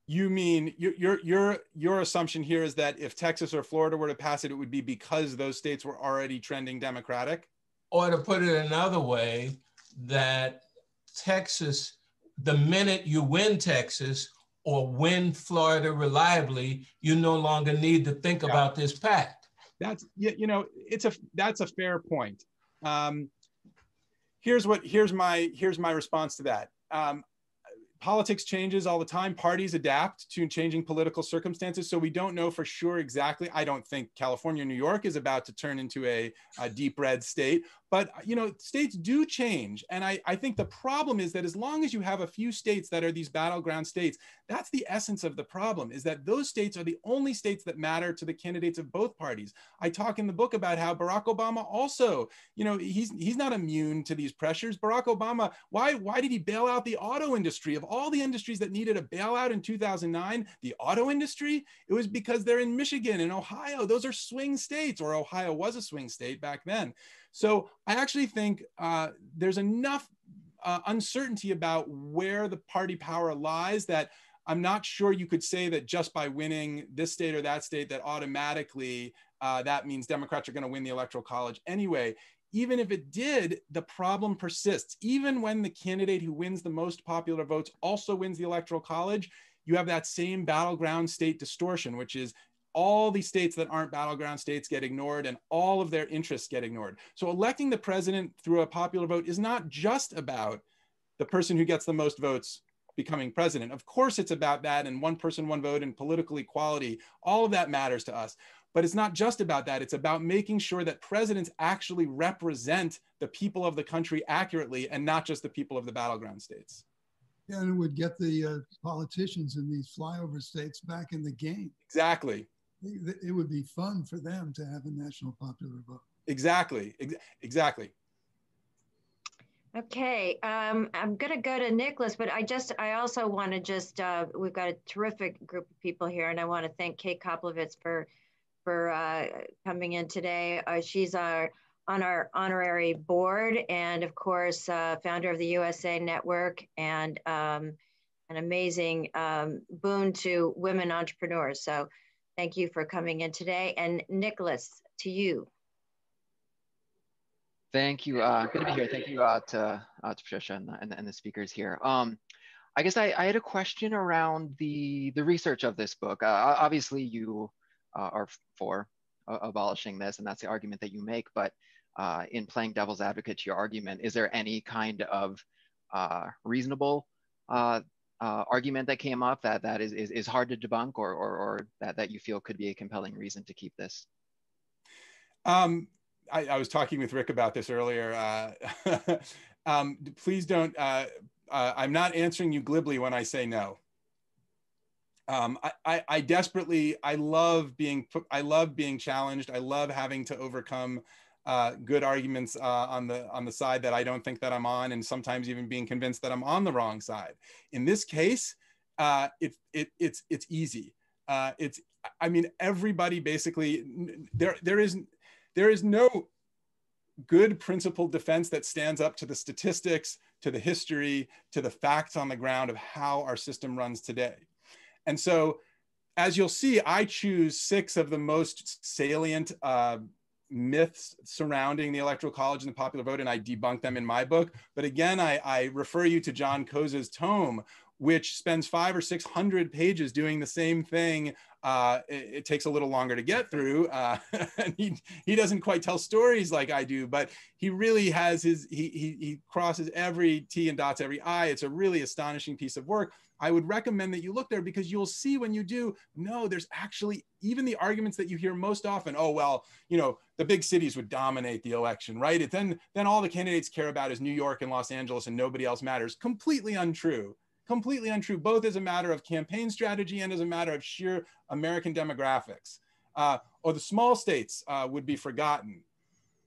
You mean your your your your assumption here is that if Texas or Florida were to pass it, it would be because those states were already trending Democratic? Or to put it another way, that Texas, the minute you win Texas or win Florida reliably, you no longer need to think yeah. about this pact. That's you know it's a that's a fair point. Um, here's what here's my here's my response to that. Um, politics changes all the time. Parties adapt to changing political circumstances. So we don't know for sure exactly. I don't think California, New York is about to turn into a, a deep red state, but you know, states do change. And I, I think the problem is that as long as you have a few states that are these battleground states, that's the essence of the problem is that those states are the only states that matter to the candidates of both parties. I talk in the book about how Barack Obama also, you know, he's he's not immune to these pressures. Barack Obama, why why did he bail out the auto industry of all the industries that needed a bailout in 2009? The auto industry, it was because they're in Michigan and Ohio. Those are swing states, or Ohio was a swing state back then. So I actually think uh, there's enough uh, uncertainty about where the party power lies that I'm not sure you could say that just by winning this state or that state that automatically uh, that means Democrats are going to win the electoral college anyway. Even if it did, the problem persists. Even when the candidate who wins the most popular votes also wins the electoral college, you have that same battleground state distortion, which is all these states that aren't battleground states get ignored and all of their interests get ignored. So electing the president through a popular vote is not just about the person who gets the most votes becoming president. Of course, it's about that and one person, one vote and political equality. All of that matters to us. But it's not just about that. It's about making sure that presidents actually represent the people of the country accurately and not just the people of the battleground states. Yeah, and it would get the uh, politicians in these flyover states back in the game. Exactly. It would be fun for them to have a national popular vote. Exactly. Exactly. Okay, um, I'm going to go to Nicholas, but I just, I also want to just, uh, we've got a terrific group of people here, and I want to thank Kay Koplovitz for, for uh, coming in today. Uh, she's our on our honorary board, and of course, uh, founder of the USA Network, and um, an amazing um, boon to women entrepreneurs. So, thank you for coming in today. And Nicholas, to you. Thank you. Uh, good to be here. Thank you uh, to, uh, to Patricia and the, and, and the speakers here. Um, I guess I, I, had a question around the, the research of this book. Uh, obviously, you uh, are for uh, abolishing this, and that's the argument that you make. But in playing devil's advocate to your argument, is there any kind of reasonable argument that came up that, that is, is, is hard to debunk or, or, or that, that you feel could be a compelling reason to keep this? Um, I, I, was talking with Rick about this earlier. Uh, <laughs> um, please don't, uh, uh, I'm not answering you glibly when I say no. Um, I, I, I, desperately, I love being, I love being challenged. I love having to overcome uh, good arguments uh, on the on the side that I don't think that I'm on, and sometimes even being convinced that I'm on the wrong side. In this case, uh, it, it, it's it's easy. it's I mean everybody basically there there is there is no good principled defense that stands up to the statistics, to the history, to the facts on the ground of how our system runs today. And so, as you'll see, I choose six of the most salient uh, myths surrounding the electoral college and the popular vote, and I debunk them in my book. But again, I, I refer you to John Koza's tome, which spends five or 600 pages doing the same thing. Uh, it, it, takes a little longer to get through. Uh, <laughs> and he, he doesn't quite tell stories like I do, but he really has his, he, he, he crosses every T and dots every I. It's a really astonishing piece of work. I would recommend that you look there because you'll see when you do, no, there's actually even the arguments that you hear most often. Oh, well, you know, the big cities would dominate the election, right? It, then, then all the candidates care about is New York and Los Angeles and nobody else matters. Completely untrue completely untrue, both as a matter of campaign strategy and as a matter of sheer American demographics. Uh, or the small states uh, would be forgotten.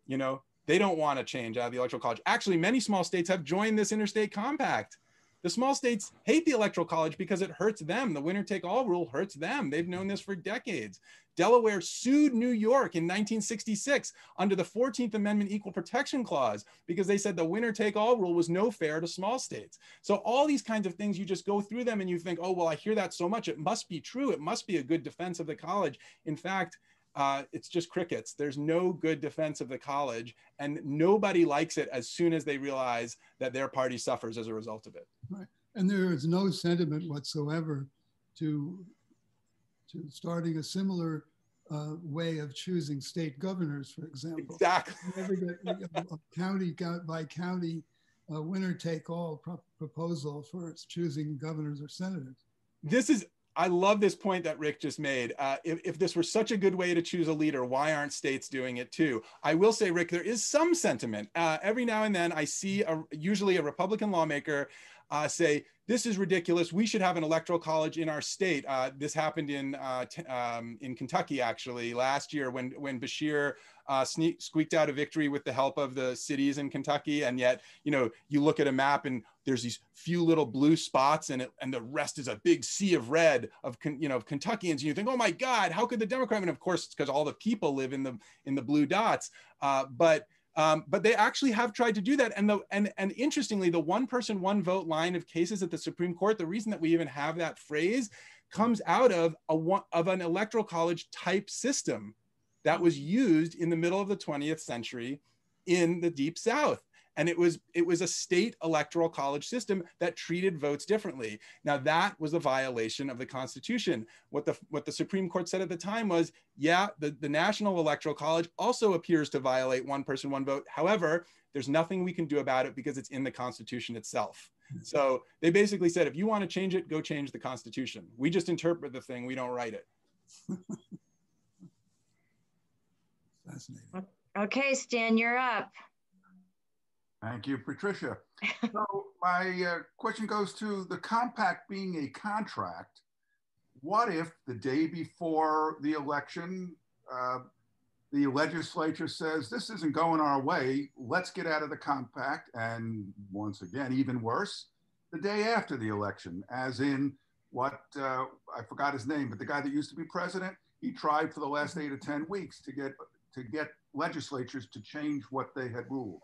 You know, they don't want to change out of the electoral college. Actually, many small states have joined this interstate compact. The small states hate the electoral college because it hurts them. The winner take all rule hurts them. They've known this for decades. Delaware sued New York in 1966 under the 14th Amendment Equal Protection Clause because they said the winner take all rule was no fair to small states. So, all these kinds of things, you just go through them and you think, oh, well, I hear that so much. It must be true. It must be a good defense of the college. In fact, uh, it's just crickets. There's no good defense of the college, and nobody likes it as soon as they realize that their party suffers as a result of it. Right. And there is no sentiment whatsoever to, to starting a similar uh, way of choosing state governors, for example. Exactly. <laughs> a county by county uh, winner take all pro proposal for choosing governors or senators. This is I love this point that Rick just made. Uh, if, if, this were such a good way to choose a leader, why aren't states doing it too? I will say, Rick, there is some sentiment. Uh, every now and then, I see a, usually a Republican lawmaker uh, say, this is ridiculous. We should have an electoral college in our state. Uh, this happened in uh, um, in Kentucky actually last year when when Beshear uh, sneak, squeaked out a victory with the help of the cities in Kentucky, and yet you know you look at a map and there's these few little blue spots and it, and the rest is a big sea of red of you know of Kentuckians, and you think, oh my God, how could the Democrat? And of course, it's because all the people live in the in the blue dots, uh, but um, but they actually have tried to do that. And the and and interestingly, the one person, one vote line of cases at the Supreme Court, the reason that we even have that phrase comes out of a of an electoral college type system that was used in the middle of the 20th century in the deep south. And it was it was a state electoral college system that treated votes differently. Now that was a violation of the constitution. What the what the supreme court said at the time was yeah the, the national electoral college also appears to violate one person one vote. However there's nothing we can do about it because it's in the constitution itself. Mm-hmm. So they basically said if you want to change it go change the constitution. We just interpret the thing. We don't write it <laughs> fascinating okay stan you're up Thank you, Patricia. <laughs> so my uh, question goes to the compact being a contract. What if the day before the election, uh, the legislature says this isn't going our way, let's get out of the compact, and once again, even worse, the day after the election, as in what uh, I forgot his name, but the guy that used to be president, he tried for the last eight or ten weeks to get to get legislatures to change what they had ruled.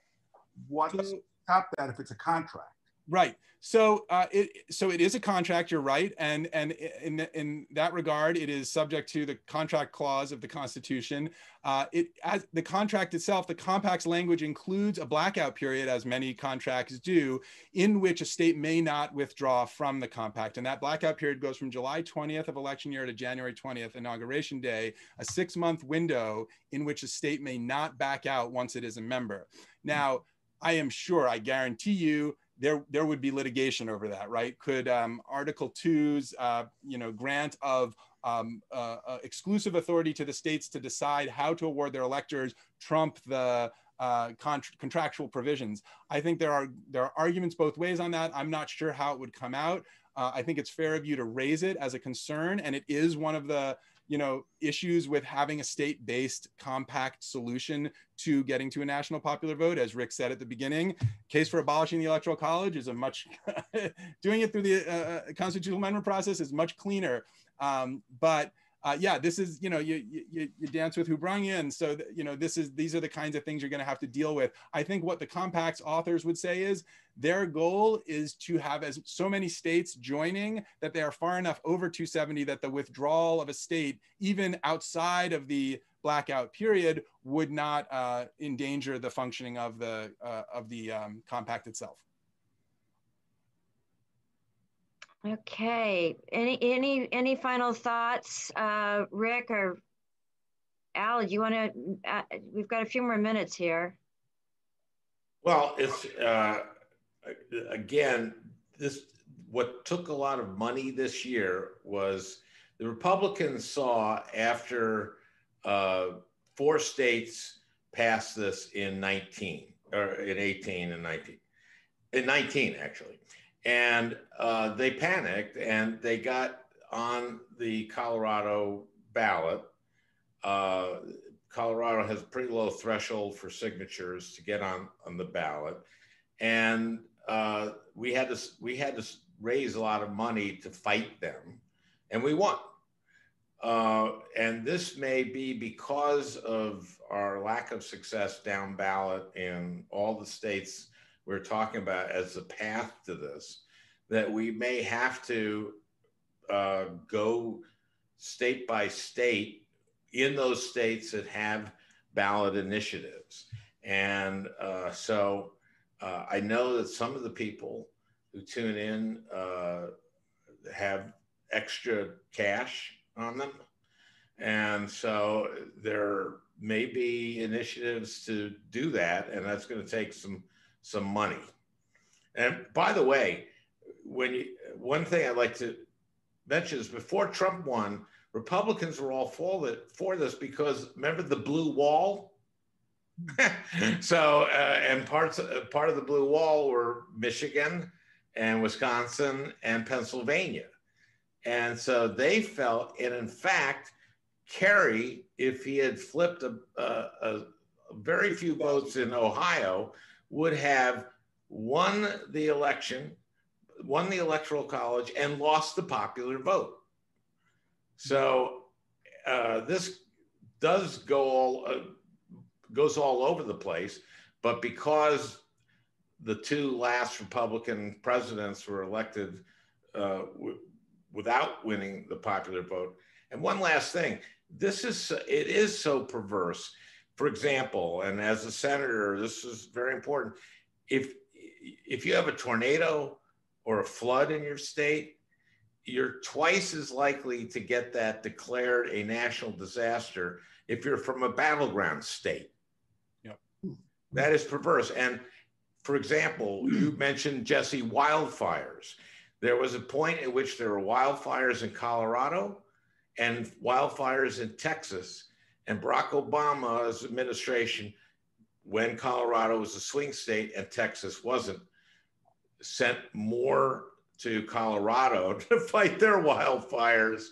What so, stop that if it's a contract? Right. So uh, it so it is a contract. You're right, and and in in that regard, it is subject to the contract clause of the Constitution. Uh, it as the contract itself, the compact's language includes a blackout period, as many contracts do, in which a state may not withdraw from the compact, and that blackout period goes from July 20th of election year to January 20th, inauguration day, a six-month window in which a state may not back out once it is a member. Now. I am sure, I guarantee you, there there would be litigation over that, right? Could um, Article 2's uh, you know grant of um, uh, uh, exclusive authority to the states to decide how to award their electors trump the uh, contractual provisions? I think there are there are arguments both ways on that. I'm not sure how it would come out. Uh, I think it's fair of you to raise it as a concern, and it is one of the you know issues with having a state-based compact solution to getting to a national popular vote as rick said at the beginning case for abolishing the electoral college is a much <laughs> doing it through the uh, uh, constitutional amendment process is much cleaner. Um, but uh, yeah, this is you know you, you you dance with who brung you, and so you know this is these are the kinds of things you're going to have to deal with. I think what the compact's authors would say is their goal is to have as so many states joining that they are far enough over 270 that the withdrawal of a state, even outside of the blackout period, would not uh, endanger the functioning of the uh, of the um, compact itself. Okay. Any any any final thoughts, uh, Rick or Al? Do you want to? Uh, we've got a few more minutes here. Well, it's uh, again this. What took a lot of money this year was the Republicans saw after uh, four states passed this in 19 or in 18 and 19 in 19 actually and uh, they panicked and they got on the Colorado ballot. Uh, Colorado has a pretty low threshold for signatures to get on, on the ballot. And uh, we had to we had to raise a lot of money to fight them, and we won. Uh, and this may be because of our lack of success down ballot in all the states we're talking about as the path to this, that we may have to uh, go state by state in those states that have ballot initiatives. And uh, so uh, I know that some of the people who tune in uh, have extra cash on them. And so there may be initiatives to do that, and that's going to take some some money. And by the way, when you, one thing I'd like to mention is before Trump won, Republicans were all for, it, for this because remember the blue wall? <laughs> so, uh, and parts uh, part of the blue wall were Michigan and Wisconsin and Pennsylvania. And so they felt, and in fact, Kerry, if he had flipped a, a, a very few votes in Ohio, would have won the election, won the electoral college, and lost the popular vote. So uh, this does go all uh, goes all over the place, but because the two last Republican presidents were elected uh, w- without winning the popular vote. And one last thing, this is it is so perverse. For example, and as a senator, this is very important. If if you have a tornado or a flood in your state, you're twice as likely to get that declared a national disaster if you're from a battleground state. Yep. That is perverse. And for example, you <clears throat> mentioned Jesse wildfires. There was a point at which there were wildfires in Colorado and wildfires in Texas. And Barack Obama's administration, when Colorado was a swing state and Texas wasn't, sent more to Colorado <laughs> to fight their wildfires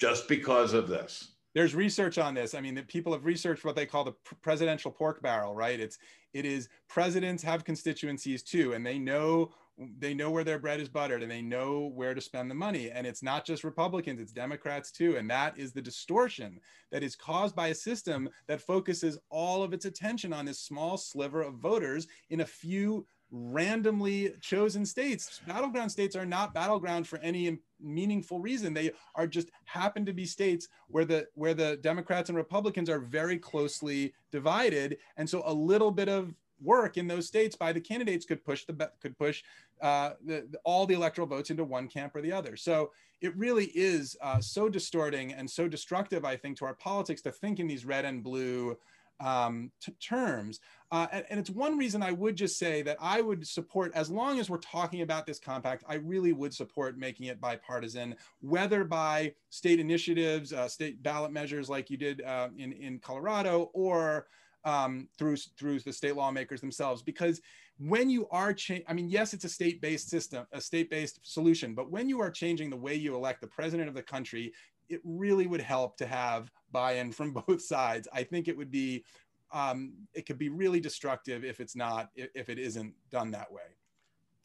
just because of this there's research on this. I mean, people have researched what they call the presidential pork barrel, right? It's it is presidents have constituencies too, and they know they know where their bread is buttered and they know where to spend the money. And it's not just Republicans, it's Democrats too. And that is the distortion that is caused by a system that focuses all of its attention on this small sliver of voters in a few randomly chosen states. Battleground states are not battleground for any meaningful reason. They are just happen to be states where the where the Democrats and Republicans are very closely divided, and so a little bit of work in those states by the candidates could push the could push uh, the, the, all the electoral votes into one camp or the other. So it really is uh, so distorting and so destructive, I think, to our politics to think in these red and blue um, terms. Uh, and, and, it's one reason I would just say that I would support, as long as we're talking about this compact, I really would support making it bipartisan, whether by state initiatives, uh, state ballot measures like you did uh, in, in Colorado, or um, through, through the state lawmakers themselves. Because when you are changing, I mean, yes, it's a state-based system, a state-based solution, but when you are changing the way you elect the president of the country, it really would help to have buy-in from <laughs> both sides. I think it would be um, it could be really destructive if it's not if it isn't done that way.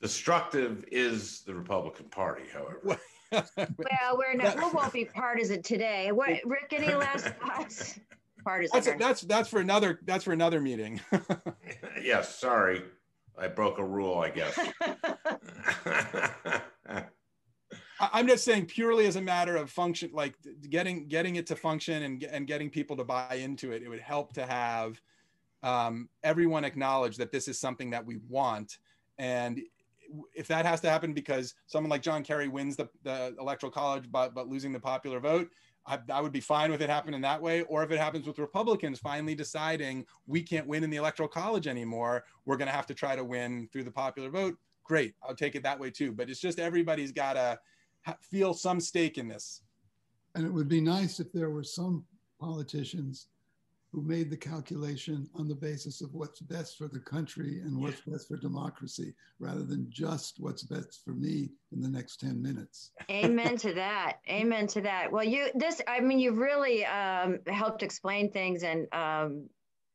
Destructive is the Republican Party, however. well, we're not, we <laughs> won't be partisan today. What, Rick? Any last <laughs> thoughts? Partisan. That's, that's that's for another that's for another meeting. <laughs> yes, sorry, I broke a rule. I guess. <laughs> <laughs> I'm just saying purely as a matter of function, like getting getting it to function and and getting people to buy into it. It would help to have um, everyone acknowledge that this is something that we want, and if that has to happen because someone like John Kerry wins the, the electoral college but but losing the popular vote, I, I, would be fine with it happening that way. Or if it happens with Republicans finally deciding we can't win in the electoral college anymore, we're going to have to try to win through the popular vote. Great, I'll take it that way too. But it's just everybody's got to feel some stake in this. And it would be nice if there were some politicians who made the calculation on the basis of what's best for the country and what's best for democracy rather than just what's best for me in the next 10 minutes amen to <laughs> that amen to that well you this i mean you've really um, helped explain things and um,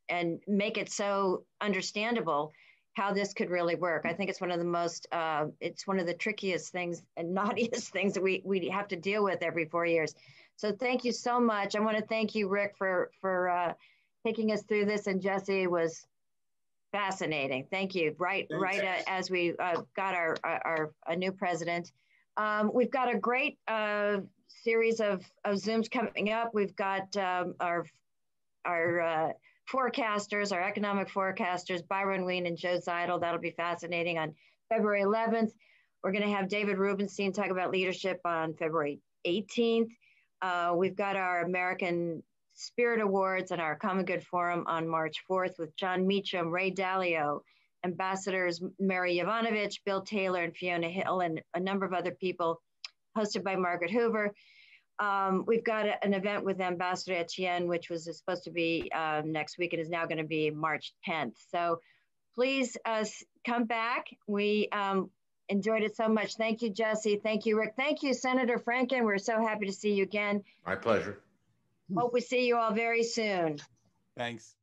and make it so understandable how this could really work. I think it's one of the most, uh, it's one of the trickiest things and <laughs> naughtiest things that we, we have to deal with every four years. So thank you so much. I want to thank you, Rick, for, for uh, taking us through this. And Jesse was fascinating. Thank you. Right, Thanks. right uh, as we uh, got our, our, our, new president. Um, we've got a great uh, series of, of Zooms coming up. We've got um, our, our uh, forecasters, our economic forecasters, Byron Wien and Joe Zidle. That'll be fascinating on February 11th. We're going to have David Rubenstein talk about leadership on February 18th. Uh, we've got our American Spirit Awards and our Common Good Forum on March 4th with Jon Meacham, Ray Dalio, Ambassadors Mary Yovanovitch, Bill Taylor, and Fiona Hill, and a number of other people, hosted by Margaret Hoover. Um, we've got a, an event with Ambassador Etienne, which was supposed to be um, next week and is now going to be March 10th. So please uh, come back. We um, enjoyed it so much. Thank you, Jesse. Thank you, Rick. Thank you, Senator Franken. We're so happy to see you again. My pleasure. Hope we see you all very soon. Thanks.